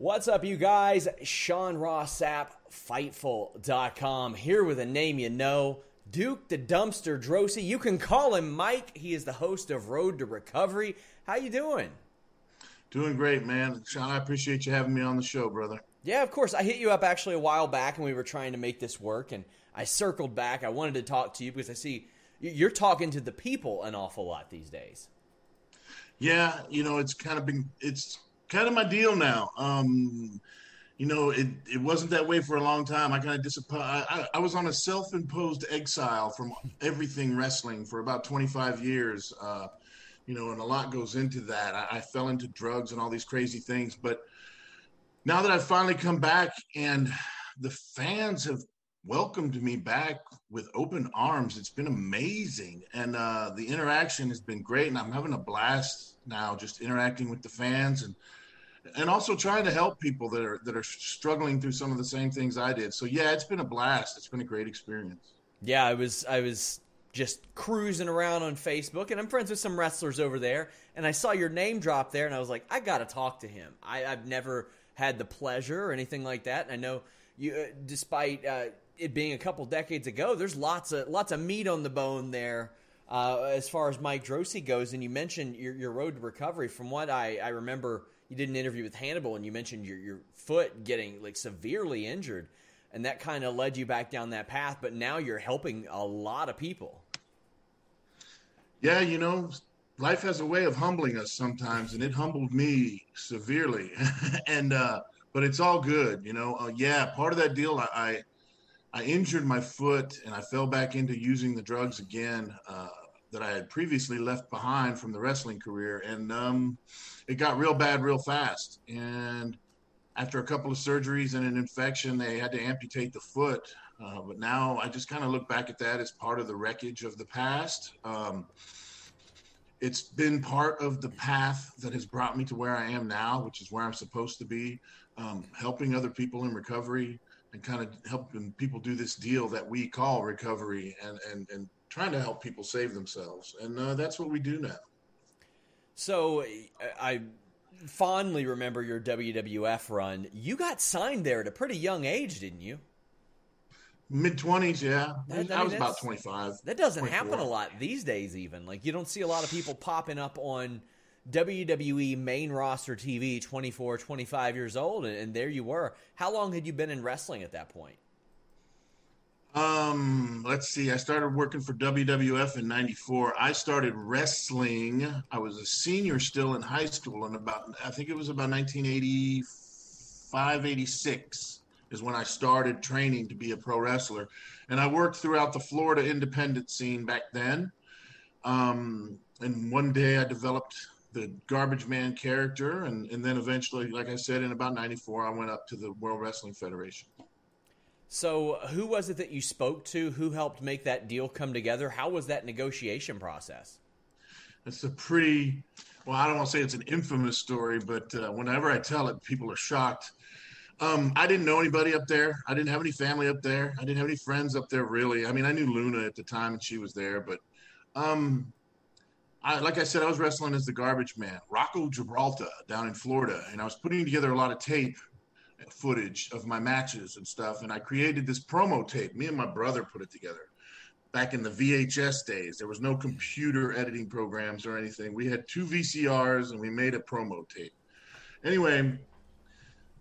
What's up, you guys? Sean Ross Sapp, Fightful.com, here with a name you know, Duke the Dumpster Droese. You can call him Mike. He is the host of Road to Recovery. How you doing? Doing great, man. Sean, I appreciate you having me on the show, brother. Yeah, of course. I hit you up actually a while back, and we were trying to make this work, and I circled back. I wanted to talk to you because I see you're talking to the people an awful lot these days. Yeah, you know, it's kind of been it's kind of my deal now. Um, you know, it, it wasn't that way for a long time. I kind of disappointed. I, I, was on a self-imposed exile from everything wrestling for about 25 years. Uh, you know, and a lot goes into that. I, I fell into drugs and all these crazy things, but now that I've finally come back and the fans have welcomed me back with open arms. It's been amazing, and uh, the interaction has been great, and I'm having a blast now, just interacting with the fans and and also trying to help people that are that are struggling through some of the same things I did. So yeah, it's been a blast. It's been a great experience. Yeah, I was I was just cruising around on Facebook, and I'm friends with some wrestlers over there, and I saw your name drop there, and I was like, I got to talk to him. I, have never had the pleasure or anything like that, and I know you, uh, despite uh, it being a couple decades ago, there's lots of lots of meat on the bone there. Uh, as far as Mike Droese goes, and you mentioned your, your road to recovery. From what I, I remember, you did an interview with Hannibal and you mentioned your your foot getting like severely injured, and that kind of led you back down that path. But now you're helping a lot of people. Yeah, you know, life has a way of humbling us sometimes, and it humbled me severely. and uh, but it's all good, you know. Uh, yeah, part of that deal, I, I, I injured my foot, and I fell back into using the drugs again. Uh, that I had previously left behind from the wrestling career, and um, it got real bad real fast. And after a couple of surgeries and an infection, they had to amputate the foot. Uh, but now I just kind of look back at that as part of the wreckage of the past. Um, it's been part of the path that has brought me to where I am now, which is where I'm supposed to be, um, helping other people in recovery and kind of helping people do this deal that we call recovery and, and, and trying to help people save themselves, and uh, that's what we do now. So I fondly remember your WWF run. You got signed there at a pretty young age, didn't you? Mid twenties, yeah. That, I, I was about twenty five. That doesn't 24. happen a lot these days. Even like you don't see a lot of people popping up on WWE main roster TV 24, 25 years old, and there you were. How long had you been in wrestling at that point? Um, let's see. I started working for WWF in '94. I started wrestling. I was a senior still in high school, and about I think it was about 1985, 86 is when I started training to be a pro wrestler, and I worked throughout the Florida independent scene back then. Um, and one day I developed the garbage man character, and and then eventually, like I said, in about '94, I went up to the World Wrestling Federation. So, who was it that you spoke to? Who helped make that deal come together? How was that negotiation process? It's a pretty well, I don't want to say it's an infamous story, but uh, whenever I tell it, people are shocked. Um, I didn't know anybody up there. I didn't have any family up there. I didn't have any friends up there, really. I mean, I knew Luna at the time and she was there, but um, I, like I said, I was wrestling as the garbage man, Rocco Gibraltar down in Florida, and I was putting together a lot of tape footage of my matches and stuff. And I created this promo tape. Me and my brother put it together back in the VHS days. There was no computer editing programs or anything. We had two VCRs and we made a promo tape. Anyway,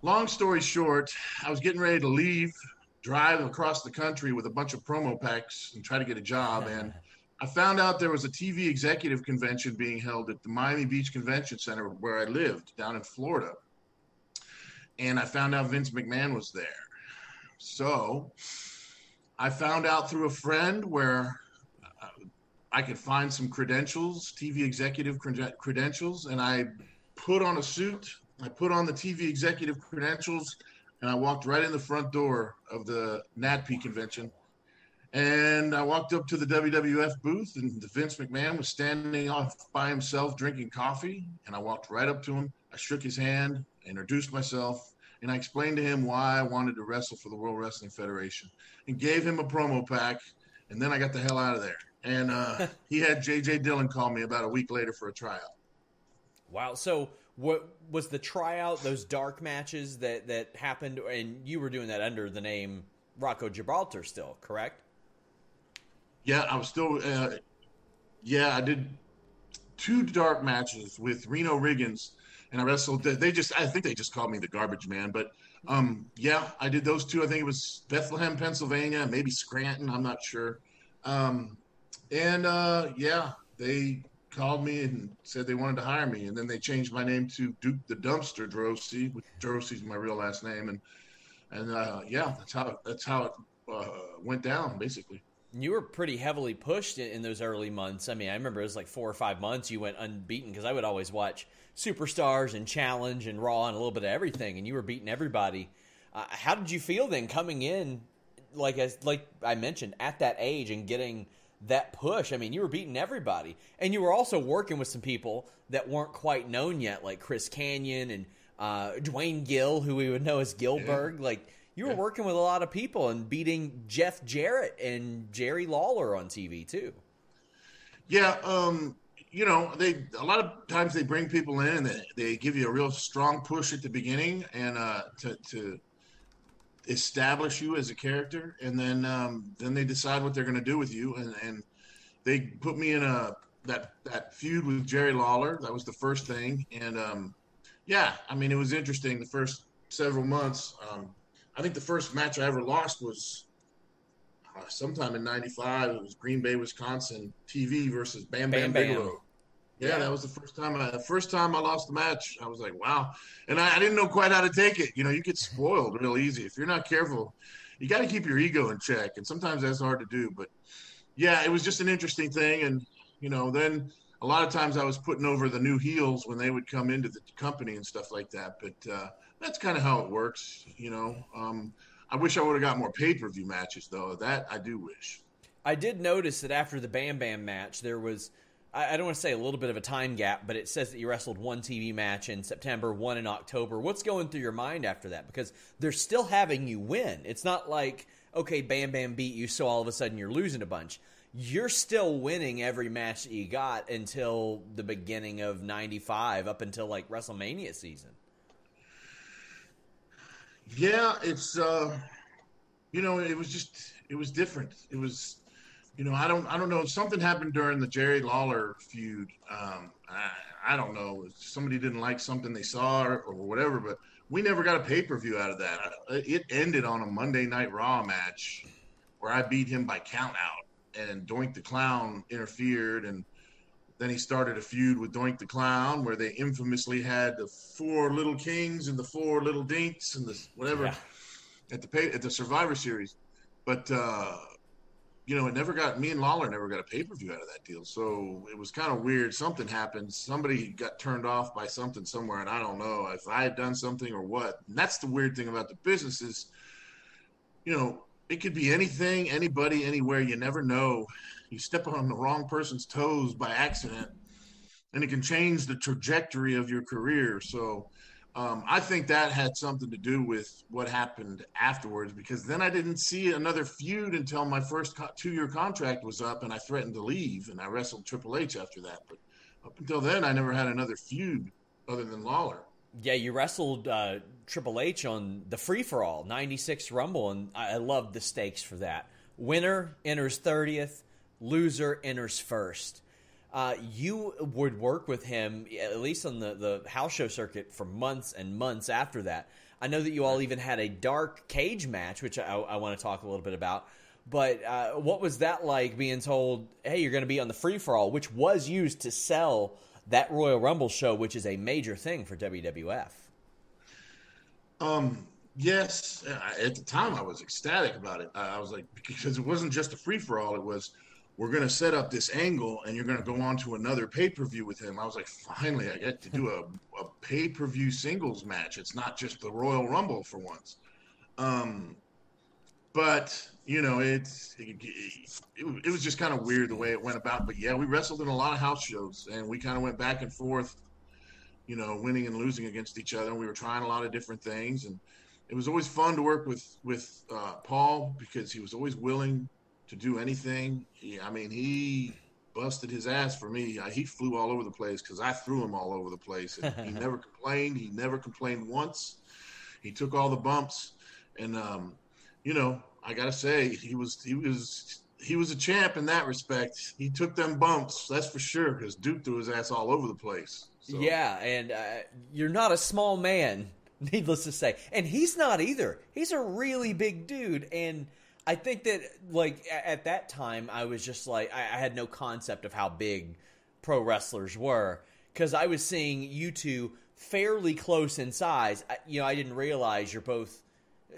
long story short, I was getting ready to leave, drive across the country with a bunch of promo packs and try to get a job. And I found out there was a TV executive convention being held at the Miami Beach Convention Center where I lived down in Florida. And I found out Vince McMahon was there. So I found out through a friend where uh, I could find some credentials, TV executive credentials, and I put on a suit. I put on the TV executive credentials, and I walked right in the front door of the NATPE convention. And I walked up to the WWF booth, and Vince McMahon was standing off by himself drinking coffee. And I walked right up to him. I shook his hand, introduced myself, and I explained to him why I wanted to wrestle for the World Wrestling Federation and gave him a promo pack. And then I got the hell out of there. And uh, he had JJ Dillon call me about a week later for a tryout. Wow. So what was the tryout? Those dark matches that that happened, and you were doing that under the name Rocco Gibraltar, still correct? Yeah, I was still. Uh, yeah, I did two dark matches with Reno Riggins and I wrestled. They just, I think they just called me the garbage man. But um, yeah, I did those two. I think it was Bethlehem, Pennsylvania, maybe Scranton. I'm not sure. Um, and uh, yeah, they called me and said they wanted to hire me, and then they changed my name to Duke the Dumpster Droese, which Droese is my real last name, and and uh, yeah, that's how that's how it uh, went down basically. You were pretty heavily pushed in, in, those early months. I mean, I remember it was like four or five months you went unbeaten because I would always watch Superstars and Challenge and Raw and a little bit of everything, and you were beating everybody. Uh, how did you feel then coming in, like as like I mentioned, at that age and getting that push? I mean, you were beating everybody, and you were also working with some people that weren't quite known yet, like Chris Kanyon and uh, Duane Gill, who we would know as Gillberg. Yeah. Like you were yeah. working with a lot of people and beating Jeff Jarrett and Jerry Lawler on TV too. Yeah, um, you know, they a lot of times they bring people in and they, they give you a real strong push at the beginning and uh, to, to establish you as a character, and then um, then they decide what they're going to do with you, and, and they put me in a that that feud with Jerry Lawler. That was the first thing, and um, yeah, I mean it was interesting the first several months. Um, I think the first match I ever lost was sometime in '95. It was Green Bay, Wisconsin TV versus Bam Bam, Bam, Bam. Bigelow. Yeah, yeah, that was the first time. I, the first time I lost the match, I was like, "Wow!" And I, I didn't know quite how to take it. You know, you get spoiled real easy if you're not careful. You got to keep your ego in check, and sometimes that's hard to do. But yeah, it was just an interesting thing, and you know, then a lot of times I was putting over the new heels when they would come into the company and stuff like that. But uh, that's kind of how it works, you know. Um, I wish I would have got more pay per view matches, though. That I do wish. I did notice that after the Bam Bam match, there was. I don't want to say a little bit of a time gap, but it says that you wrestled one TV match in September, one in October. What's going through your mind after that? Because they're still having you win. It's not like, okay, Bam Bam beat you, so all of a sudden you're losing a bunch. You're still winning every match that you got until the beginning of 95, up until like WrestleMania season. Yeah, it's uh, you know, it was just it was different. It was, you know, I don't I don't know. Something happened during the Jerry Lawler feud. Um, I, I don't know. Somebody didn't like something they saw or, or whatever, but we never got a pay per view out of that. It ended on a Monday Night Raw match where I beat him by count out, and Doink the Clown interfered and then he started a feud with Doink the Clown, where they infamously had the four little kings and the four little dinks and the whatever yeah. at the pay, at the Survivor Series. But uh, you know, it never got me and Lawler never got a pay per view out of that deal. So it was kind of weird. Something happened. Somebody got turned off by something somewhere, and I don't know if I had done something or what. And that's the weird thing about the business is, you know, it could be anything, anybody, anywhere. You never know you step on the wrong person's toes by accident and it can change the trajectory of your career. So um, I think that had something to do with what happened afterwards because then I didn't see another feud until my first co- two year contract was up and I threatened to leave and I wrestled Triple H after that. But up until then, I never had another feud other than Lawler. Yeah, you wrestled uh, Triple H on the free for all 96 Rumble, and I, I loved the stakes for that. Winner enters 30th, loser enters first. Uh, you would work with him at least on the, the house show circuit for months and months after that. I know that you all even had a dark cage match, which I, I want to talk a little bit about. But uh, what was that like being told, hey, you're going to be on the free for all, which was used to sell that Royal Rumble show, which is a major thing for WWF? Um, yes. At the time, I was ecstatic about it. I was like, because it wasn't just a free for all, it was we're going to set up this angle and you're going to go on to another pay-per-view with him. I was like, finally, I get to do a, a pay-per-view singles match. It's not just the Royal Rumble for once. Um, but you know, it's it, it, it was just kind of weird the way it went about. But yeah, we wrestled in a lot of house shows and we kind of went back and forth, you know, winning and losing against each other. And we were trying a lot of different things and it was always fun to work with with uh, Paul because he was always willing to do anything. He, I mean, he busted his ass for me. He flew all over the place because I threw him all over the place. And he never complained. He never complained once. He took all the bumps, and um, you know, I gotta say, he was he was he was a champ in that respect. He took them bumps, that's for sure, because Duke threw his ass all over the place. So. Yeah, and uh, you're not a small man, needless to say, and he's not either. He's a really big dude, and I think that like at that time I was just like I, I had no concept of how big pro wrestlers were because I was seeing you two fairly close in size. I, you know, I didn't realize you're both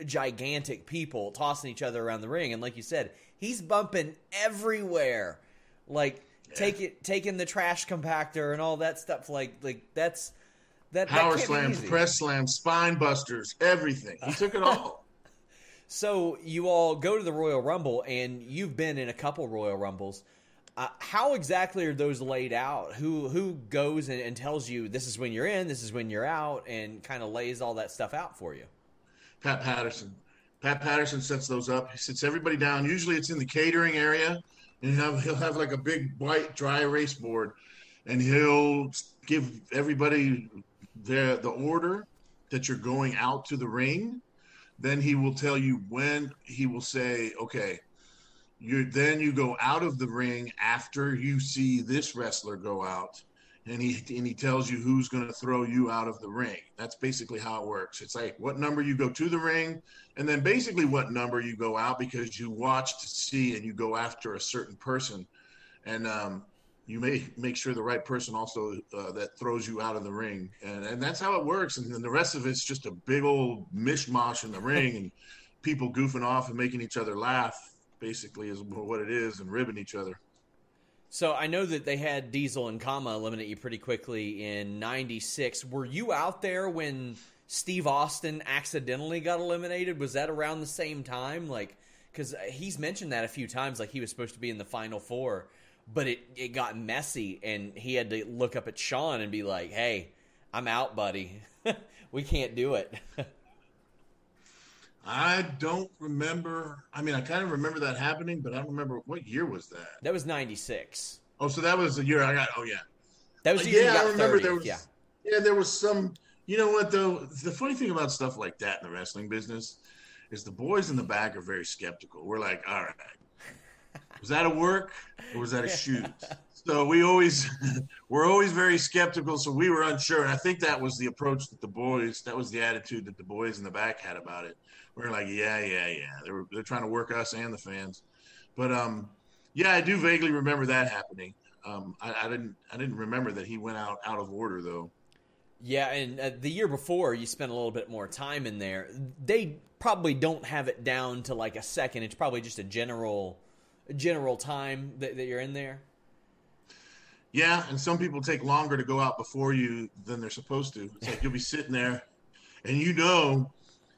gigantic people tossing each other around the ring, and like you said, he's bumping everywhere, like yeah. take it, taking the trash compactor and all that stuff. Like, like that's that power that slams, press slams, spine busters, everything. He took it all. So you all go to the Royal Rumble, and you've been in a couple Royal Rumbles. Uh, how exactly are those laid out? Who who goes and, and, tells you this is when you're in, this is when you're out, and kind of lays all that stuff out for you? Pat Patterson. Pat Patterson sets those up. He sits everybody down. Usually it's in the catering area, and he'll have, he'll have like a big white dry erase board, and he'll give everybody the the order that you're going out to the ring then he will tell you when he will say, okay, you then you go out of the ring after you see this wrestler go out and he and he tells you who's going to throw you out of the ring. That's basically how it works. It's like what number you go to the ring, and then basically what number you go out because you watch to see and you go after a certain person, and um, you may make sure the right person also uh, that throws you out of the ring, and and that's how it works. And then the rest of it's just a big old mishmash in the ring, and people goofing off and making each other laugh. Basically, is what it is, and ribbing each other. So I know that they had Diesel and Kama eliminate you pretty quickly in '96. Were you out there when Steve Austin accidentally got eliminated? Was that around the same time? Like, because he's mentioned that a few times, like he was supposed to be in the final four but it, it got messy and he had to look up at Shawn and be like, "Hey, I'm out, buddy. we can't do it." I don't remember. I mean, I kind of remember that happening, but I don't remember what year was that. That was '96. Oh, so that was the year I got. Oh, yeah. That was uh, the year. Yeah, I remember 30th. there was. Yeah. yeah, there was some. You know what though? The funny thing about stuff like that in the wrestling business is the boys in the back are very skeptical. We're like, all right, was that a work or was that a shoot? So we always we're always very skeptical. So we were unsure, and I think that was the approach that the boys, that was the attitude that the boys in the back had about it. We are like, yeah, yeah, yeah. They were they're trying to work us and the fans, but um, yeah, I do vaguely remember that happening. Um, I, I didn't I didn't remember that he went out out of order though. Yeah, and uh, the year before, you spent a little bit more time in there. They probably don't have it down to like a second. It's probably just a general general time that, that you're in there? Yeah, and some people take longer to go out before you than they're supposed to. It's like you'll be sitting there, and you know,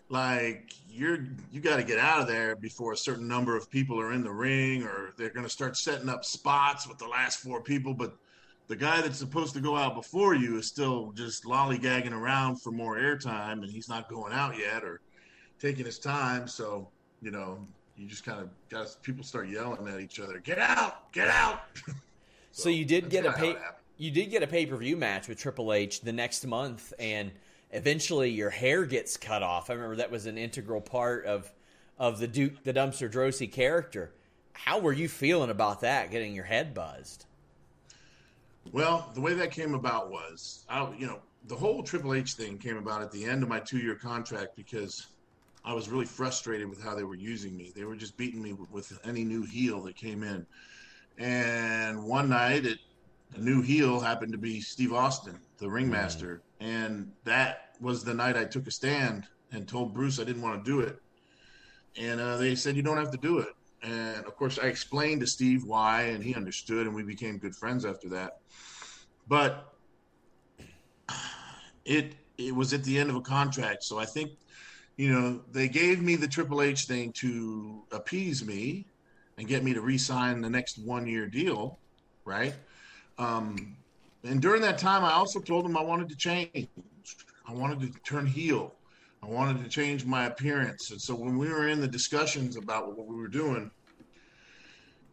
like you're you got to get out of there before a certain number of people are in the ring, or they're going to start setting up spots with the last four people. But the guy that's supposed to go out before you is still just lollygagging around for more airtime, and he's not going out yet or taking his time. So you know, you just kind of got people start yelling at each other, "Get out! Get out!" so, so, you did get a pay you did get a pay per view match with Triple H the next month, and eventually your hair gets cut off. I remember that was an integral part of of the Duke the Dumpster Droese character. How were you feeling about that? Getting your head buzzed. Well, the way that came about was, I, you know, the whole Triple H thing came about at the end of my two year contract because I was really frustrated with how they were using me. They were just beating me with any new heel that came in. And one night, it, a new heel happened to be Steve Austin, the ringmaster. Mm. And that was the night I took a stand and told Bruce I didn't want to do it. And uh, they said, You don't have to do it. And of course, I explained to Steve why, and he understood, and we became good friends after that. But it it was at the end of a contract, so I think you know they gave me the Triple H thing to appease me and get me to re-sign the next one-year deal, right? Um, and during that time, I also told them I wanted to change. I wanted to turn heel. I wanted to change my appearance. And so when we were in the discussions about what we were doing,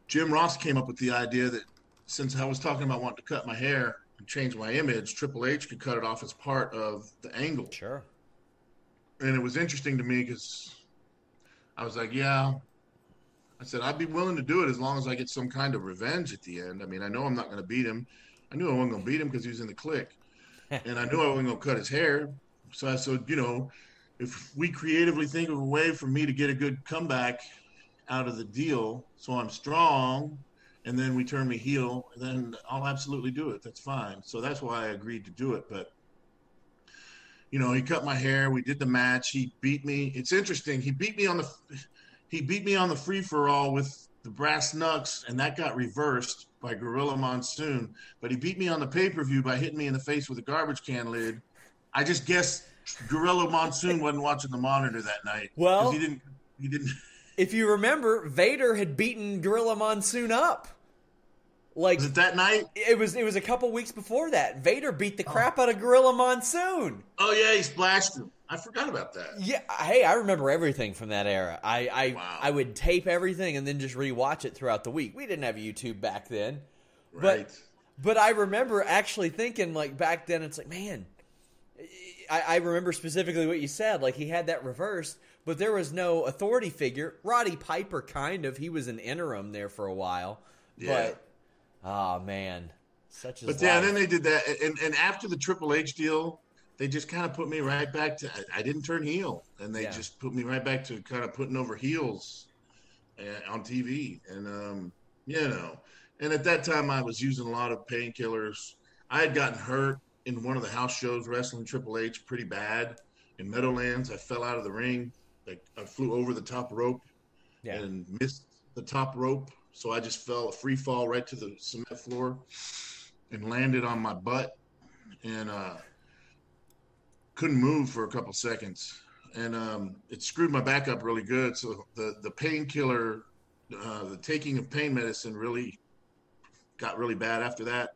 Jim Ross came up with the idea that since I was talking about wanting to cut my hair and change my image, Triple H could cut it off as part of the angle. Sure. And it was interesting to me because I was like, yeah. I said, I'd be willing to do it as long as I get some kind of revenge at the end. I mean, I know I'm not going to beat him. I knew I wasn't going to beat him because he was in the Kliq. and I knew I wasn't going to cut his hair. So I said, you know, if we creatively think of a way for me to get a good comeback out of the deal, so I'm strong, and then we turn me heel, then I'll absolutely do it. That's fine. So that's why I agreed to do it. But you know, he cut my hair. We did the match. He beat me. It's interesting. He beat me on the he beat me on the free for all with the brass knucks, and that got reversed by Gorilla Monsoon. But he beat me on the pay per view by hitting me in the face with a garbage can lid. I just guess Gorilla Monsoon wasn't watching the monitor that night. Well, he didn't. He didn't. If you remember, Vader had beaten Gorilla Monsoon up. Like was it that night? It was. It was a couple weeks before that. Vader beat the oh. crap oh. out of Gorilla Monsoon. Oh yeah, he splashed him. I forgot about that. Yeah. Hey, I remember everything from that era. I I, wow. I would tape everything and then just rewatch it throughout the week. We didn't have YouTube back then, right? But but I remember actually thinking like back then. It's like man, I, I remember specifically what you said. Like he had that reversed, but there was no authority figure. Roddy Piper, kind of. He was an interim there for a while. Yeah. But oh man, such. A But yeah, then they did that, and and after the Triple H deal, they just kind of put me right back to. I, I didn't turn heel, and they yeah. just put me right back to kind of putting over heels uh, on TV, and um, you know, and at that time I was using a lot of painkillers. I had gotten hurt in one of the house shows wrestling Triple H pretty bad in Meadowlands. I fell out of the ring. Like I flew over the top rope yeah. and missed the top rope. So I just fell a free fall right to the cement floor and landed on my butt and uh, couldn't move for a couple seconds. And um, it screwed my back up really good. So the, the painkiller, uh, the taking of pain medicine really got really bad after that.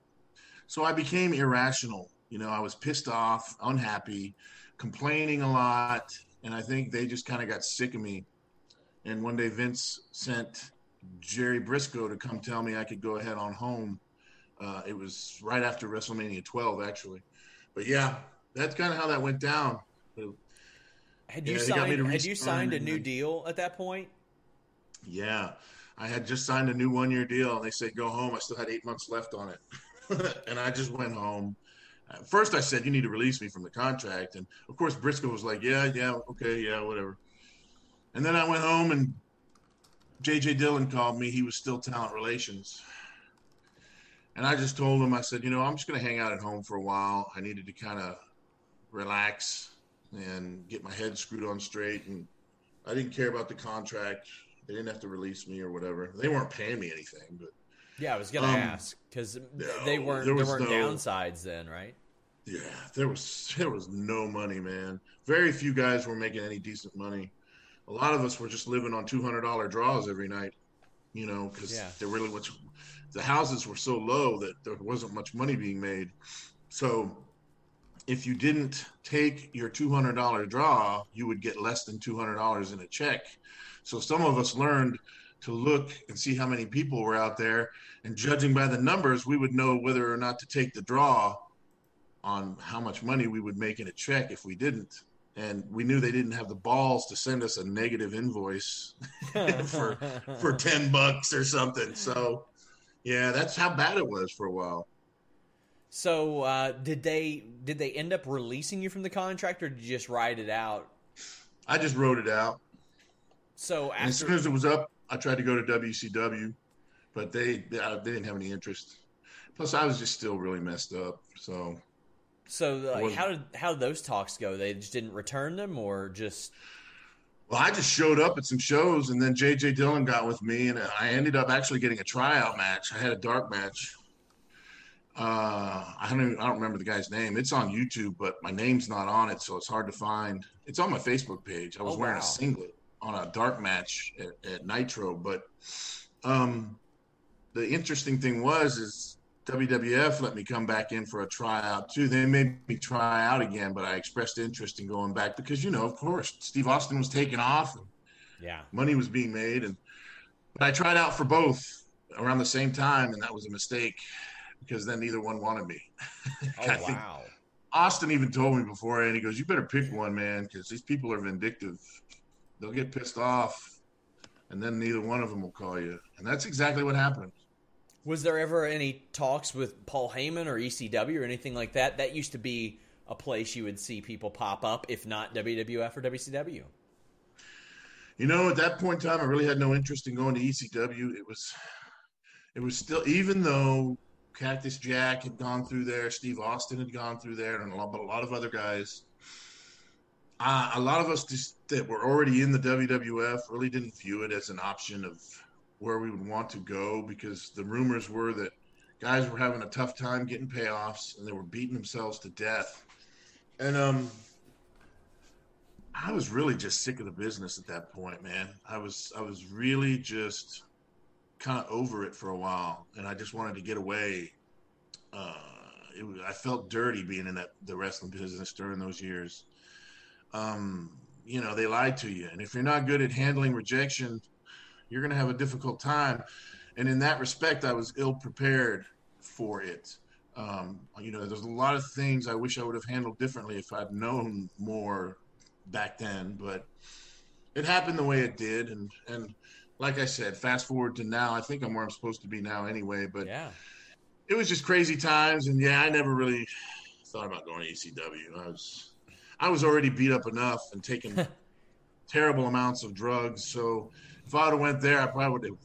So I became irrational you know, I was pissed off, unhappy, complaining a lot, and I think they just kind of got sick of me. And one day Vince sent Jerry Brisco to come tell me I could go ahead on home. Uh, it was right after WrestleMania 12, actually. But yeah, that's kind of how that went down. Had you yeah, signed? Had you signed a new deal at that point? Yeah, I had just signed a new one-year deal, and they said go home. I still had eight months left on it, and I just went home first I said, you need to release me from the contract. And of course, Brisco was like, yeah, yeah, okay, yeah, whatever. And then I went home and JJ Dillon called me. He was still talent relations. And I just told him, I said, you know, I'm just going to hang out at home for a while. I needed to kind of relax and get my head screwed on straight. And I didn't care about the contract. They didn't have to release me or whatever. They weren't paying me anything, but yeah, I was gonna um, ask because no, they weren't there, there weren't no, downsides then, right? Yeah, there was there was no money, man. Very few guys were making any decent money. A lot of us were just living on two hundred dollar draws every night. you know, because Yeah. there really was the houses were so low that there wasn't much money being made. So if you didn't take your $200 draw, you would get less than $200 in a check. So some of us learned to look and see how many people were out there. And judging by the numbers, we would know whether or not to take the draw on how much money we would make in a check if we didn't. And we knew they didn't have the balls to send us a negative invoice for for 10 bucks or something. So yeah, that's how bad it was for a while. So uh, did they did they end up releasing you from the contract, or did you just write it out? I just wrote it out. So And as soon as it was up, I tried to go to WCW, but they they, they didn't have any interest. Plus, I was just still really messed up. So so like, how did how did those talks go? They just didn't return them, or just Well, I just showed up at some shows, and then JJ Dillon got with me, and I ended up actually getting a tryout match. I had a dark match. Uh, I don't even, I don't remember the guy's name. It's on YouTube, but my name's not on it, so it's hard to find. It's on my Facebook page. I was Oh, wearing wow. a singlet on a dark match at, at Nitro, but um, the interesting thing was is WWF let me come back in for a tryout too. They made me try out again, but I expressed interest in going back because you know, of course, Steve Austin was taking off and yeah? money was being made, and but I tried out for both around the same time, and that was a mistake because then neither one wanted me. Oh wow! Austin even told me before, and he goes, "You better pick one, man, because these people are vindictive. They'll get pissed off, and then neither one of them will call you." And that's exactly what happened. Was there ever any talks with Paul Heyman or ECW or anything like that? That used to be a place you would see people pop up, if not WWF or WCW. You know, at that point in time, I really had no interest in going to ECW. It was, it was still, even though Cactus Jack had gone through there, Steve Austin had gone through there, and a lot, but a lot of other guys. Uh, a lot of us just that were already in the WWF really didn't view it as an option of where we would want to go because the rumors were that guys were having a tough time getting payoffs and they were beating themselves to death. And um, I was really just sick of the business at that point, man. I was I was really just kind of over it for a while, and I just wanted to get away. Uh, it I felt dirty being in that the wrestling business during those years. Um, you know, they lied to you, and if you're not good at handling rejection, you're going to have a difficult time. And in that respect, I was ill prepared for it. Um, you know, there's a lot of things I wish I would have handled differently if I'd known more back then, but it happened the way it did. And, and like I said, fast forward to now, I think I'm where I'm supposed to be now anyway, but Yeah. it was just crazy times. And yeah, I never really thought about going to ECW. I was, I was already beat up enough and taking terrible amounts of drugs. So if I would have went there, I probably would have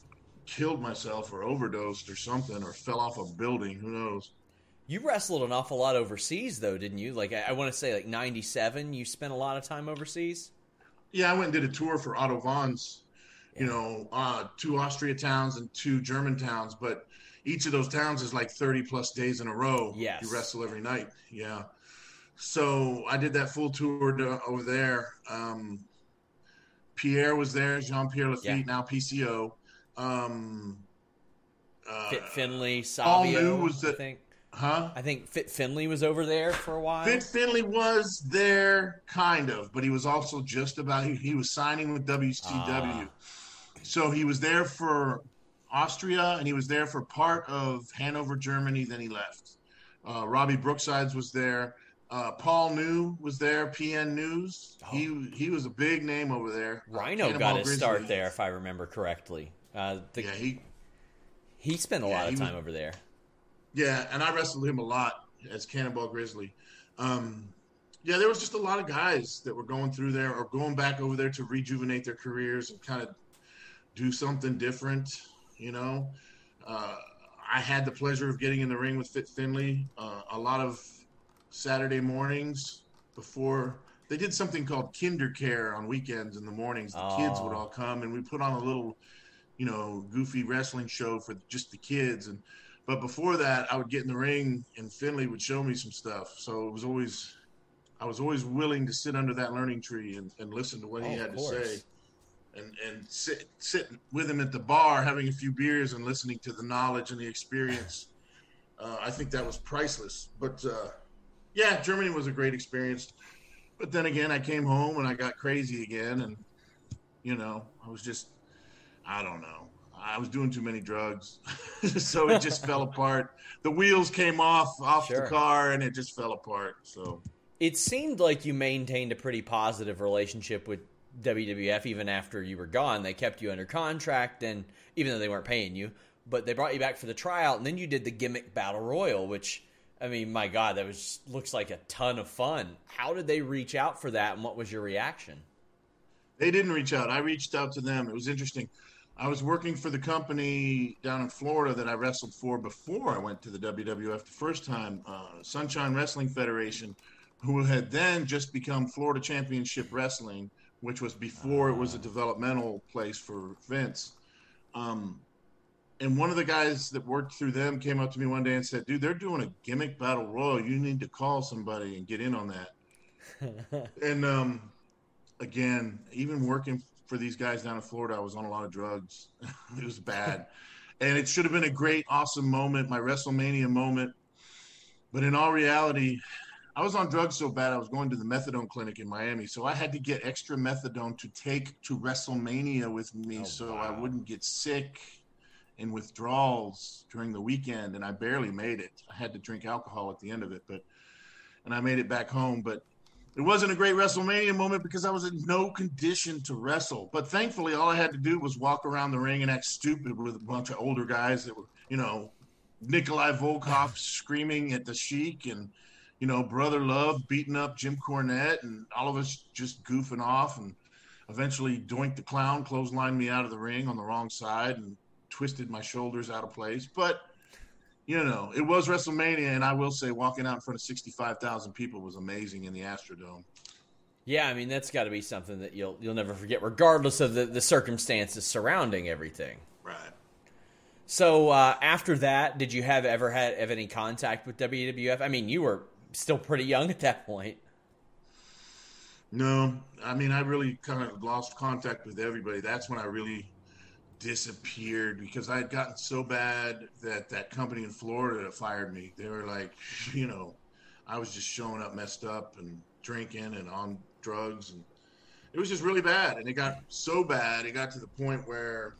killed myself or overdosed or something or fell off a building. Who knows? You wrestled an awful lot overseas, though, didn't you? Like I, I want to say, like '97. You spent a lot of time overseas. Yeah, I went and did a tour for Otto Wanz's, you know, uh, two Austria towns and two German towns, but each of those towns is like 30 plus days in a row. Yes. You wrestle every night. Yeah. So I did that full tour to, over there. Um, Pierre was there, Jean Pierre Lafitte, Yeah. now PCO. Um, uh, Fit Finley, all Savio. new was I that- think. huh? I think Fit Finley was over there for a while. Fit Finley was there, kind of, but he was also just about. He, he was signing with WCW, Ah. so he was there for Austria, and he was there for part of Hanover, Germany. Then he left. Uh, Robbie Brooksides was there. Uh, Paul Neu was there. PN News. He he was a big name over there. Rhino got his Grizzly. start there, if I remember correctly. Uh, the, Yeah, he he spent a Yeah, lot of time was- over there. Yeah, and I wrestled him a lot as Cannonball Grizzly. Um, yeah, there was just a lot of guys that were going through there or going back over there to rejuvenate their careers and kind of do something different. You know, uh, I had the pleasure of getting in the ring with Fit Finley uh, a lot of Saturday mornings before they did something called Kinder Care on weekends in the mornings. The kids would Oh. all come and we put on a little, you know, goofy wrestling show for just the kids and but before that, I would get in the ring and Finley would show me some stuff. So it was always, I was always willing to sit under that learning tree and, and listen to what he Oh, of had to say. and and sit sit with him at the bar, having a few beers and listening to the knowledge and the experience. Uh, I think that was priceless. But uh, yeah, Germany was a great experience. But then again, I came home and I got crazy again, and you know, I was just I don't know. I was doing too many drugs, so it just fell apart. The wheels came off off sure. the car, and it just fell apart. So it seemed like you maintained a pretty positive relationship with WWF even after you were gone. They kept you under contract, and even though they weren't paying you, but they brought you back for the tryout, and then you did the gimmick battle royal, which I mean, my God, that was looks like a ton of fun. How did they reach out for that, and what was your reaction? They didn't reach out. I reached out to them. It was interesting. I was working for the company down in Florida that I wrestled for before I went to the WWF the first time, uh, Sunshine Wrestling Federation, who had then just become Florida Championship Wrestling, which was before it was a developmental place for Vince. Um, and one of the guys that worked through them came up to me one day and said, "Dude, they're doing a gimmick battle royal. You need to call somebody and get in on that." and um, again, even working for these guys down in Florida, I was on a lot of drugs. it was bad. and it should have been a great, awesome moment, my WrestleMania moment. But in all reality, I was on drugs so bad I was going to the methadone clinic in Miami. So I had to get extra methadone to take to WrestleMania with me oh, so wow. I wouldn't get sick and withdrawals during the weekend. And I barely made it. I had to drink alcohol at the end of it, but and I made it back home. But it wasn't a great WrestleMania moment because I was in no condition to wrestle. But thankfully, all I had to do was walk around the ring and act stupid with a bunch of older guys that were, you know, Nikolai Volkov screaming at the Sheik and, you know, Brother Love beating up Jim Cornette and all of us just goofing off. And eventually, Doink the Clown clotheslined me out of the ring on the wrong side and twisted my shoulders out of place. But you know, it was WrestleMania, and I will say, walking out in front of sixty-five thousand people was amazing in the Astrodome. Yeah, I mean that's got to be something that you'll you'll never forget, regardless of the, the circumstances surrounding everything. Right. So uh, after that, did you have ever had have any contact with WWF? I mean, you were still pretty young at that point. No, I mean I really kind of lost contact with everybody. That's when I really disappeared because I had gotten so bad that that company in Florida fired me. They were like, you know, I was just showing up messed up and drinking and on drugs and it was just really bad. And it got so bad, it got to the point where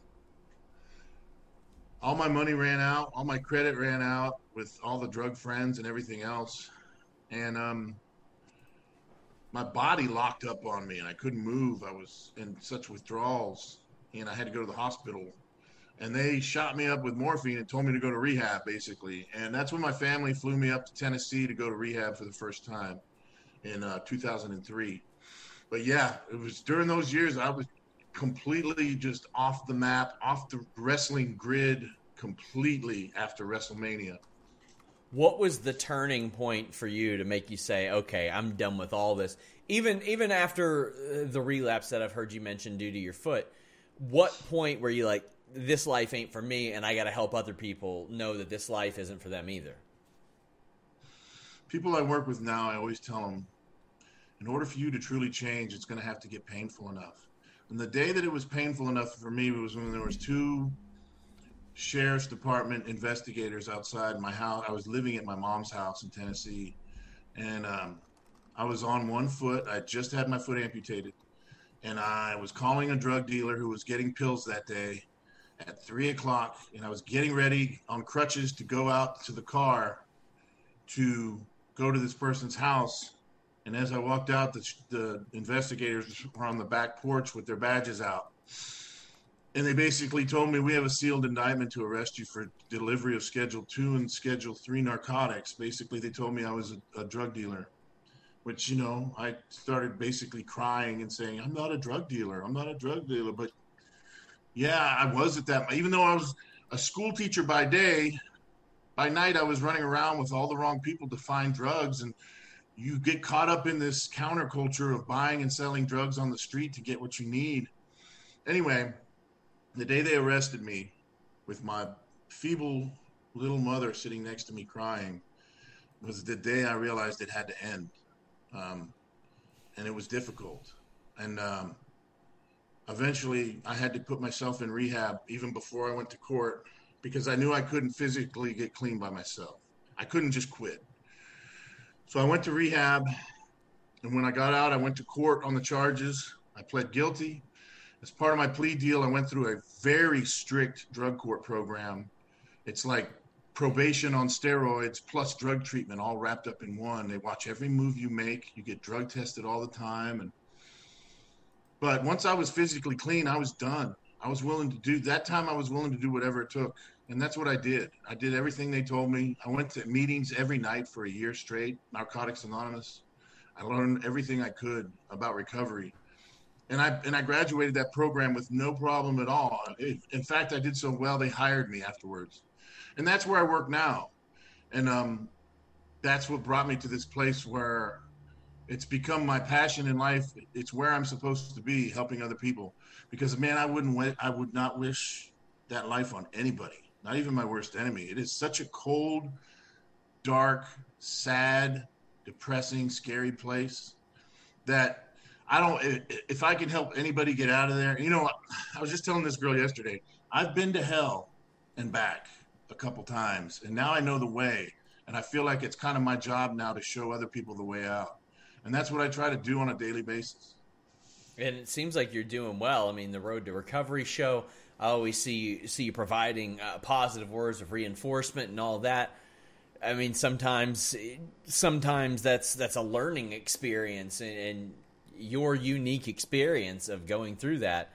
all my money ran out, all my credit ran out with all the drug friends and everything else. And um my body locked up on me and I couldn't move. I was in such withdrawals and I had to go to the hospital. And they shot me up with morphine and told me to go to rehab, basically. And that's when my family flew me up to Tennessee to go to rehab for the first time in uh, 2003. But yeah, it was during those years I was completely just off the map, off the wrestling grid completely after WrestleMania. What was the turning point for you to make you say, "Okay, I'm done with all this"? Even even after uh, the relapse that I've heard you mention due to your foot, what point were you like, this life ain't for me, and I got to help other people know that this life isn't for them either? People I work with now, I always tell them, in order for you to truly change, it's going to have to get painful enough. And the day that it was painful enough for me was when there was two sheriff's department investigators outside my house. I was living at my mom's house in Tennessee, and um, I was on one foot. I just had my foot amputated and I was calling a drug dealer who was getting pills that day at three o'clock, and I was getting ready on crutches to go out to the car to go to this person's house. And as I walked out, the, the investigators were on the back porch with their badges out. And they basically told me we have a sealed indictment to arrest you for delivery of Schedule 2 and Schedule 3 narcotics. Basically, they told me I was a, a drug dealer which you know i started basically crying and saying i'm not a drug dealer. I'm not a drug dealer. But yeah i was at that even though i was a school teacher by day by night i was running around with all the wrong people to find drugs. And you get caught up in this counterculture of buying and selling drugs on the street to get what you need. Anyway the day they arrested me with my feeble little mother sitting next to me crying was the day i realized it had to end um, and it was difficult. And um, eventually I had to put myself in rehab even before I went to court because I knew I couldn't physically get clean by myself. I couldn't just quit. So I went to rehab. And when I got out, I went to court on the charges. I pled guilty. As part of my plea deal, I went through a very strict drug court program. It's like probation on steroids plus drug treatment all wrapped up in one. They watch every move you make. You get drug tested all the time and but once I was physically clean, I was done. I was willing to do that time I was willing to do whatever it took. And that's what I did. I did everything they told me. I went to meetings every night for a year straight, Narcotics Anonymous. I learned everything I could about recovery. And I and I graduated that program with no problem at all. In fact, I did so well they hired me afterwards. And that's where I work now. And um, that's what brought me to this place where it's become my passion in life. It's where I'm supposed to be, helping other people. Because man, I wouldn't, I would not wish that life on anybody, not even my worst enemy. It is such a cold, dark, sad, depressing, scary place that I don't. If I can help anybody get out of there, you know, I was just telling this girl yesterday. I've been to hell and back a couple times, and now I know the way. And I feel like it's kind of my job now to show other people the way out and that's what I try to do on a daily basis. And it seems like you're doing well. I mean, the Road to Recovery show. I always see you, see you providing uh, positive words of reinforcement and all that. I mean, sometimes sometimes that's that's a learning experience, and, and your unique experience of going through that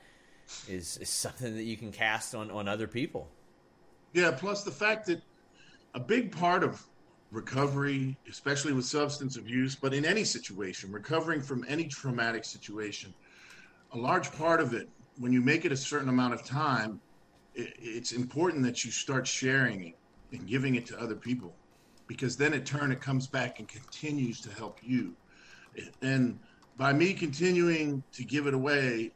is, is something that you can cast on on other people. Yeah. Plus the fact that a big part of recovery, especially with substance abuse, but in any situation, recovering from any traumatic situation, a large part of it, when you make it a certain amount of time, it, it's important that you start sharing it and giving it to other people because then in turn it comes back and continues to help you. And by me continuing to give it away,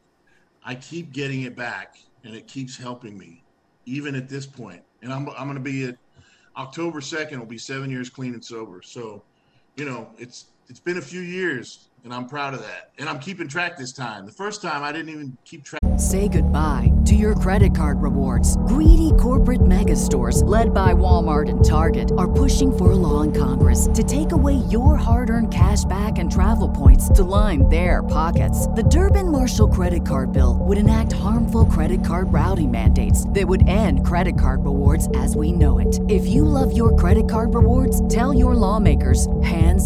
I keep getting it back and it keeps helping me, even at this point. And I'm, I'm going to be at October 2nd will be seven years clean and sober. So, you know, it's it's been a few years and I'm proud of that. And I'm keeping track this time. The first time I didn't even keep track. Say goodbye to your credit card rewards. Greedy corporate mega stores, led by Walmart and Target, are pushing for a law in Congress to take away your hard earned cash back and travel points to line their pockets. The Durbin Marshall credit card bill would enact harmful credit card routing mandates that would end credit card rewards as we know it. If you love your credit card rewards, tell your lawmakers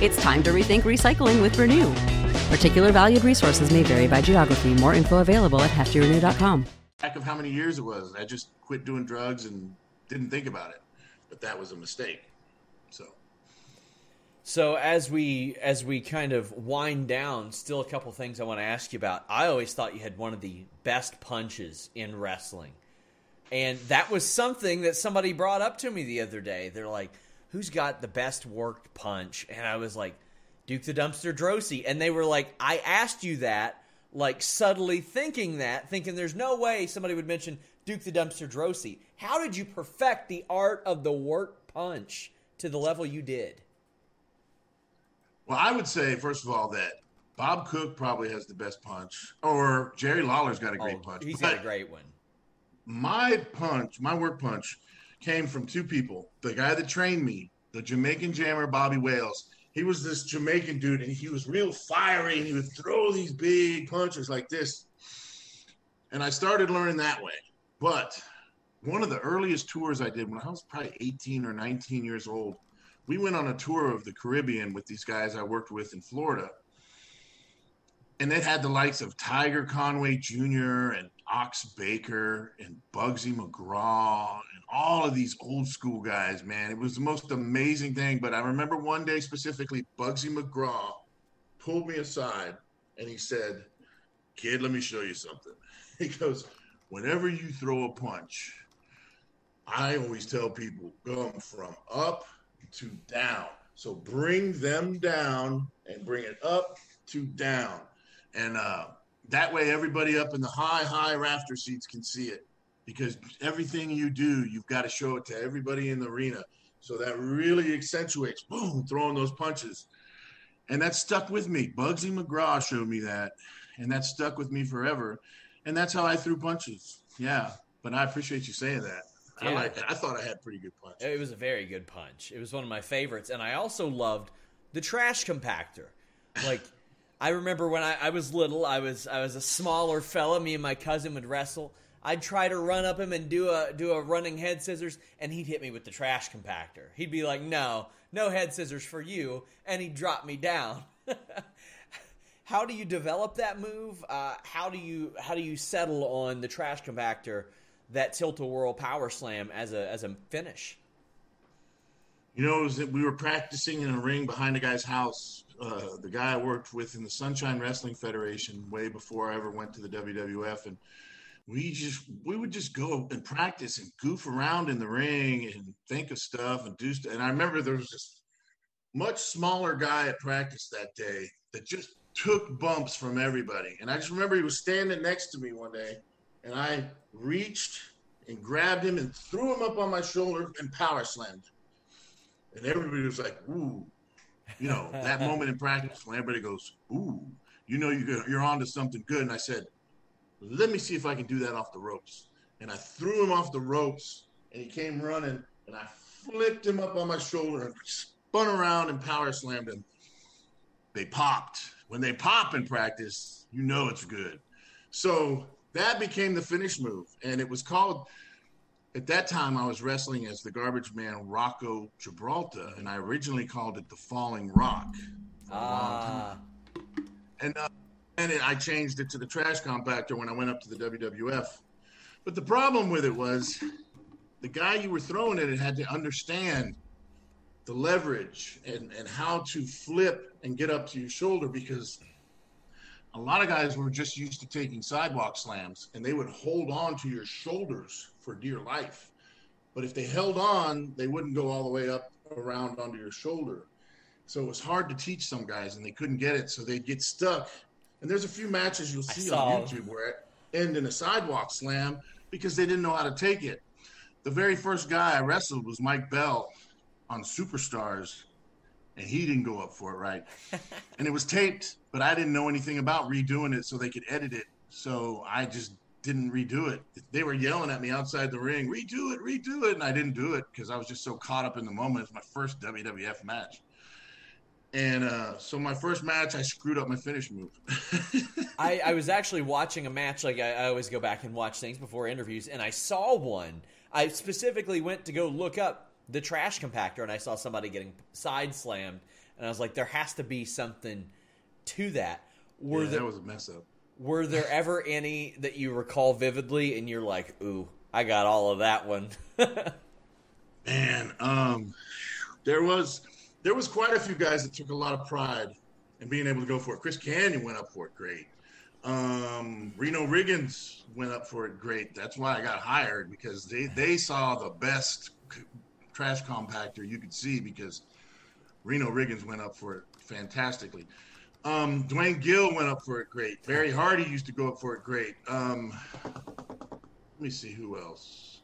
It's time to rethink recycling with Renew. Particular valued resources may vary by geography. More info available at heftyrenew.com. Back of how many years it was. I just quit doing drugs and didn't think about it. But that was a mistake. So so as we as we kind of wind down, still a couple things I want to ask you about. I always thought you had one of the best punches in wrestling. And that was something that somebody brought up to me the other day. They're like, who's got the best worked punch? And I was like, Duke the Dumpster Droese. And they were like, I asked you that, like subtly thinking that, thinking there's no way somebody would mention Duke the Dumpster Droese. How did you perfect the art of the work punch to the level you did? Well, I would say, first of all, that Bob Cook probably has the best punch, or Jerry Lawler's got a great oh, punch. He's got a great one. My punch, my work punch, came from two people. The guy that trained me, the Jamaican jammer Bobby Wales. He was this Jamaican dude, and he was real fiery, and he would throw these big punches like this. And I started learning that way. But one of the earliest tours I did when I was probably 18 or 19 years old, we went on a tour of the Caribbean with these guys I worked with in Florida. And they had the likes of Tiger Conway Jr. and Ox Baker and Bugsy McGraw all of these old school guys, man. It was the most amazing thing. But I remember one day specifically, Bugsy McGraw pulled me aside and he said, Kid, let me show you something. He goes, whenever you throw a punch, I always tell people come from up to down. So bring them down and bring it up to down. And uh, that way, everybody up in the high, high rafter seats can see it because everything you do, you've got to show it to everybody in the arena. So that really accentuates, boom, throwing those punches. And that stuck with me. Bugsy McGraw showed me that. And that stuck with me forever. And that's how I threw punches. Yeah. But I appreciate you saying that. Yeah. I like it. I thought I had pretty good punch. It was a very good punch. It was one of my favorites. And I also loved the trash compactor. Like, I remember when I, I was little, I was I was a smaller fella. Me and my cousin would wrestle. I'd try to run up him and do a do a running head scissors, and he'd hit me with the trash compactor. He'd be like, "No, no head scissors for you," and he'd drop me down. how do you develop that move? Uh, how do you how do you settle on the trash compactor, that tilt a whirl power slam as a as a finish? You know, it was that we were practicing in a ring behind a guy's house. Uh, the guy I worked with in the Sunshine Wrestling Federation way before I ever went to the WWF, and we just we would just go and practice and goof around in the ring and think of stuff and do stuff. And I remember there was this much smaller guy at practice that day that just took bumps from everybody. And I just remember he was standing next to me one day, and I reached and grabbed him and threw him up on my shoulder and power slammed. And everybody was like, "Ooh," you know, that moment in practice when everybody goes, "Ooh," you know, you're on to something good. And I said, let me see if I can do that off the ropes. And I threw him off the ropes and he came running and I flipped him up on my shoulder and spun around and power slammed him. They popped. When they pop in practice, you know it's good. So that became the finish move. And it was called, at that time, I was wrestling as the garbage man Rocco Gibraltar. And I originally called it the Falling Rock. Ah. And uh, and it, I changed it to the trash compactor when I went up to the WWF. But the problem with it was the guy you were throwing it, it had to understand the leverage and, and how to flip and get up to your shoulder because a lot of guys were just used to taking sidewalk slams and they would hold on to your shoulders for dear life. But if they held on, they wouldn't go all the way up around onto your shoulder. So it was hard to teach some guys and they couldn't get it. So they'd get stuck and there's a few matches you'll see on YouTube where it end in a sidewalk slam because they didn't know how to take it. The very first guy I wrestled was Mike Bell on Superstars, and he didn't go up for it right. and it was taped, but I didn't know anything about redoing it so they could edit it. So I just didn't redo it. They were yelling at me outside the ring, redo it, redo it. And I didn't do it because I was just so caught up in the moment. It's my first WWF match. And uh, so my first match, I screwed up my finish move. I, I, was actually watching a match. Like I, I, always go back and watch things before interviews, and I saw one. I specifically went to go look up the trash compactor, and I saw somebody getting side slammed, and I was like, there has to be something to that. Were yeah, there, that was a mess up. Were there ever any that you recall vividly, and you're like, ooh, I got all of that one? Man, um, there was there was quite a few guys that took a lot of pride in being able to go for it. Chris Kanyon went up for it great. Um, Reno Riggins went up for it great. That's why I got hired because they, they saw the best c- trash compactor you could see because Reno Riggins went up for it fantastically. Um, Duane Gill went up for it great. Barry Hardy used to go up for it great. Um, let me see who else.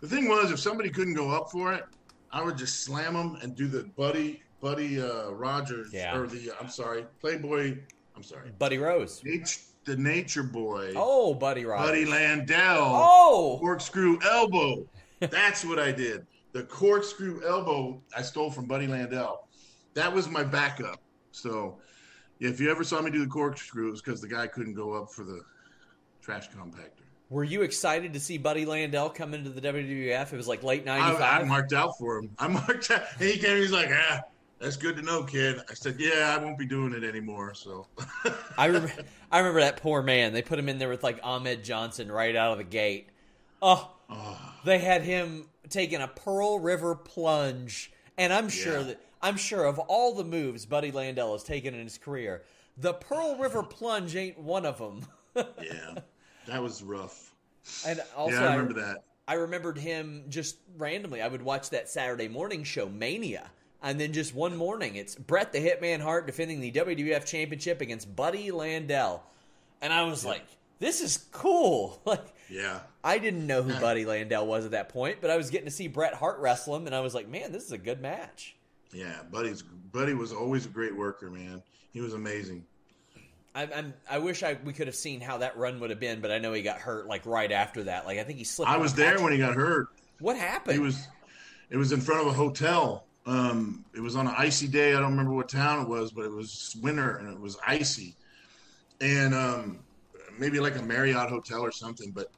The thing was, if somebody couldn't go up for it, I would just slam them and do the Buddy Buddy uh, Rogers yeah. or the I'm sorry Playboy. I'm sorry, Buddy Rose. Nature, the Nature Boy. Oh, Buddy Rogers. Buddy Landel. Oh, corkscrew elbow. That's what I did. The corkscrew elbow I stole from Buddy Landel. That was my backup. So if you ever saw me do the corkscrew, it was because the guy couldn't go up for the trash compactor. Were you excited to see Buddy Landel come into the WWF? It was like late '95. I, I, marked out for him. I marked out, and he came. He's like, "Ah, that's good to know, kid." I said, "Yeah, I won't be doing it anymore." So, I remember, I remember that poor man. They put him in there with like Ahmed Johnson right out of the gate. Oh, oh. they had him taking a Pearl River plunge, and I'm sure yeah. that I'm sure of all the moves Buddy Landel has taken in his career, the Pearl River plunge ain't one of them. yeah, that was rough. And also, yeah, I remember I, that. I remembered him just randomly. I would watch that Saturday morning show, Mania. And then just one morning, it's Bret the Hitman Hart defending the WWF Championship against Buddy Landel. And I was yeah. like, this is cool. Like, yeah. I didn't know who Buddy Landel was at that point, but I was getting to see Bret Hart wrestle him, and I was like, man, this is a good match. Yeah, Buddy's Buddy was always a great worker, man. He was amazing. I, I'm, i wish I we could have seen how that run would have been, but I know he got hurt like right after that. Like I think he slipped. I was there when he got hurt. What happened? He was. It was in front of a hotel. Um, it was on an icy day. I don't remember what town it was, but it was winter and it was icy, and um, maybe like a Marriott hotel or something. But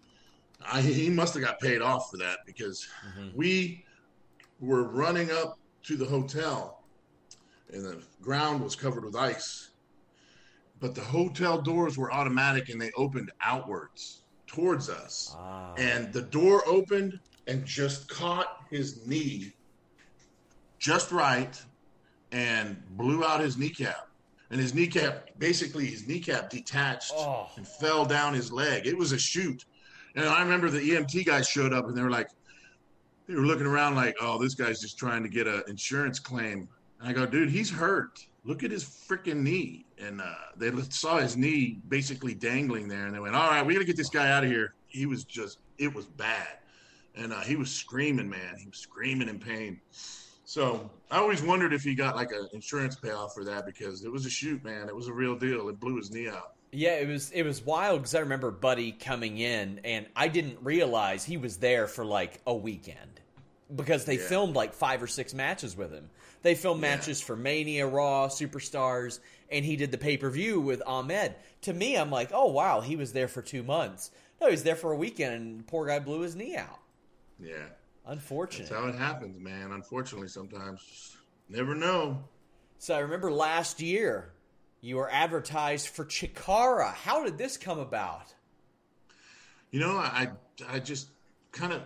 I, he must have got paid off for that because mm-hmm. we were running up to the hotel, and the ground was covered with ice but the hotel doors were automatic and they opened outwards towards us. Ah. And the door opened and just caught his knee just right and blew out his kneecap. And his kneecap, basically, his kneecap detached oh. and fell down his leg. It was a shoot. And I remember the EMT guys showed up and they were like, they were looking around like, oh, this guy's just trying to get an insurance claim. And I go, dude, he's hurt. Look at his freaking knee and uh, they saw his knee basically dangling there, and they went, "All right, we got to get this guy out of here." He was just, it was bad, and uh, he was screaming, man. He was screaming in pain. So I always wondered if he got like an insurance payoff for that because it was a shoot, man. It was a real deal. It blew his knee out. Yeah, it was it was wild because I remember Buddy coming in, and I didn't realize he was there for like a weekend because they yeah. filmed like five or six matches with him. They filmed yeah. matches for Mania, Raw, Superstars, and he did the pay per view with Ahmed. To me, I'm like, oh wow, he was there for two months. No, he's there for a weekend, and poor guy blew his knee out. Yeah, unfortunate. That's how it happens, man. Unfortunately, sometimes never know. So I remember last year you were advertised for Chikara. How did this come about? You know, I I just kind of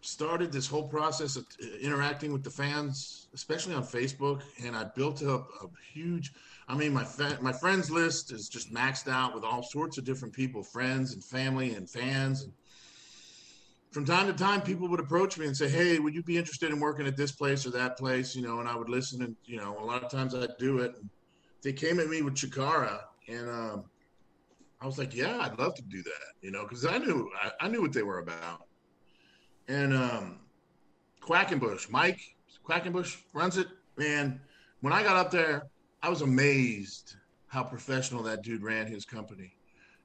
started this whole process of interacting with the fans, especially on Facebook, and I built up a huge. I mean, my fa- my friends list is just maxed out with all sorts of different people, friends and family and fans. And from time to time, people would approach me and say, "Hey, would you be interested in working at this place or that place?" You know, and I would listen, and you know, a lot of times I'd do it. And they came at me with Chikara, and um, I was like, "Yeah, I'd love to do that," you know, because I knew I, I knew what they were about and um, Quackenbush, Mike Quackenbush runs it. Man, when I got up there, I was amazed how professional that dude ran his company.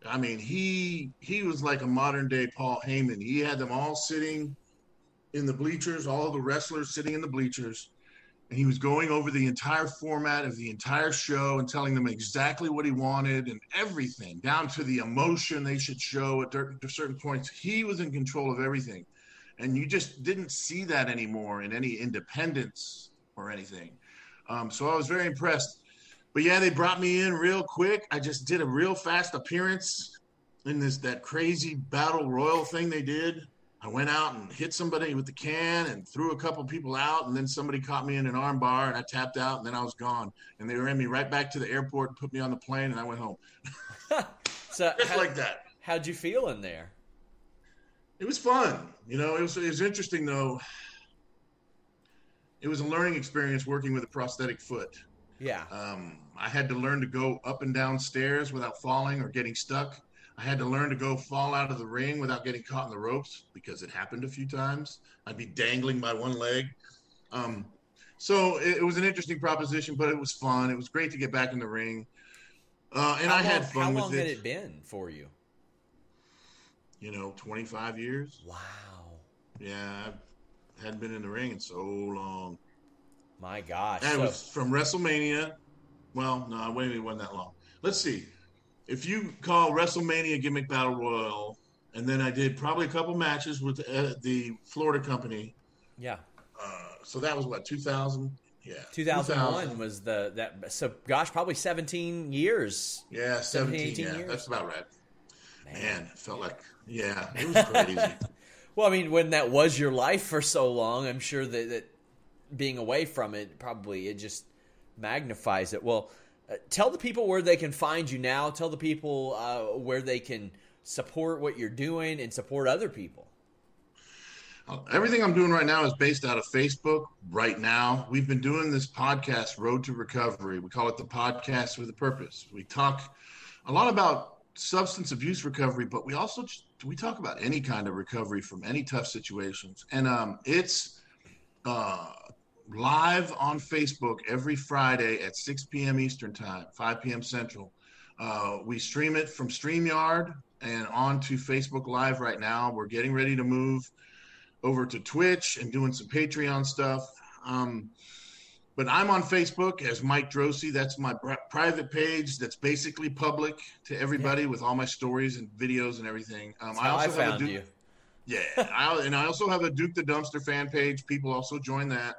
I mean, he he was like a modern day Paul Heyman. He had them all sitting in the bleachers, all the wrestlers sitting in the bleachers, and he was going over the entire format of the entire show and telling them exactly what he wanted and everything, down to the emotion they should show at certain points. He was in control of everything and you just didn't see that anymore in any independence or anything. Um, so I was very impressed. But yeah, they brought me in real quick. I just did a real fast appearance in this that crazy battle royal thing they did. I went out and hit somebody with the can and threw a couple people out, and then somebody caught me in an armbar, and I tapped out, and then I was gone. And they ran me right back to the airport and put me on the plane, and I went home. so just how, like that. How'd you feel in there? It was fun. You know, it was it was interesting though. It was a learning experience working with a prosthetic foot. Yeah. Um, I had to learn to go up and down stairs without falling or getting stuck. I had to learn to go fall out of the ring without getting caught in the ropes because it happened a few times. I'd be dangling by one leg. Um, so it, it, was an interesting proposition, but it was fun. It was great to get back in the ring. Uh, and how I long, had fun with it. How long had it been for you? you know, 25 years. Wow. Yeah, I hadn't been in the ring in so long. My gosh. And so... it was from WrestleMania. Well, no, wait it wasn't that long. Let's see. If you call WrestleMania Gimmick Battle Royal, and then I did probably a couple matches with the, uh, the Florida company. Yeah. Uh, so that was what 2000. Yeah. 2001 2000. was the that so gosh probably 17 years. Yeah, 17, 17 yeah, years. That's about right. Man, Man it felt like yeah, it was crazy. well, I mean, when that was your life for so long, I'm sure that, that being away from it probably it just magnifies it. Well, uh, tell the people where they can find you now. Tell the people uh, where they can support what you're doing and support other people? Uh, everything I'm doing right now is based out of Facebook. Right now, we've been doing this podcast, Road to Recovery. We call it the podcast with a purpose. We talk a lot about substance abuse recovery, but we also we talk about any kind of recovery from any tough situations. And um, it's uh, live on Facebook every Friday at 6 p.m. Eastern Time, 5 p.m. Central. Uh, we stream it from StreamYard and on to Facebook Live right now. We're getting ready to move over to Twitch and doing some Patreon stuff. Um, but I'm on Facebook as Mike Droese. That's my private page. That's basically public to everybody yeah. with all my stories and videos and everything. Um, I also I have a Duke, you. Yeah, I, and I also have a Duke the Dumpster fan page. People also join that.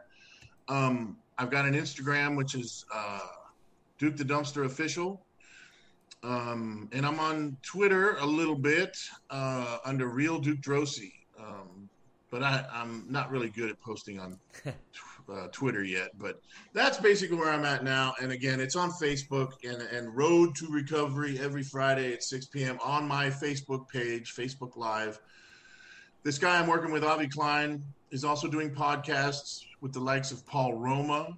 Um, I've got an Instagram which is uh, Duke the Dumpster official, um, and I'm on Twitter a little bit uh, under Real Duke Droese. Um, but I, I'm not really good at posting on uh, Twitter yet. But that's basically where I'm at now. And again, it's on Facebook and, and Road to Recovery every Friday at 6 p.m. on my Facebook page, Facebook Live. This guy I'm working with, Avi Klein, is also doing podcasts with the likes of Paul Roma,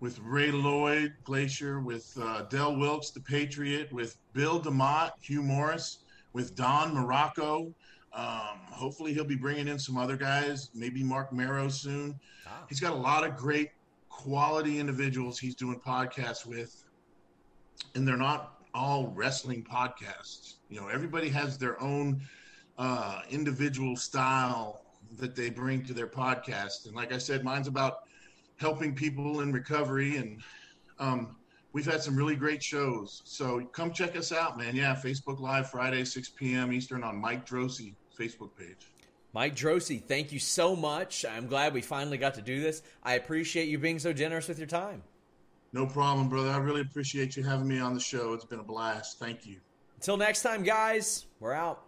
with Ray Lloyd, Glacier, with uh, Del Wilkes, the Patriot, with Bill DeMott, Hugh Morrus, with Don Muraco, um, hopefully, he'll be bringing in some other guys, maybe Mark Mero soon. Ah. He's got a lot of great quality individuals he's doing podcasts with, and they're not all wrestling podcasts. You know, everybody has their own uh, individual style that they bring to their podcast. And like I said, mine's about helping people in recovery and um, we've had some really great shows. So come check us out, man. Yeah, Facebook Live Friday, 6 p.m. Eastern on Mike Droese Facebook page. Mike Droese, thank you so much. I'm glad we finally got to do this. I appreciate you being so generous with your time. No problem, brother. I really appreciate you having me on the show. It's been a blast. Thank you. Until next time, guys, we're out.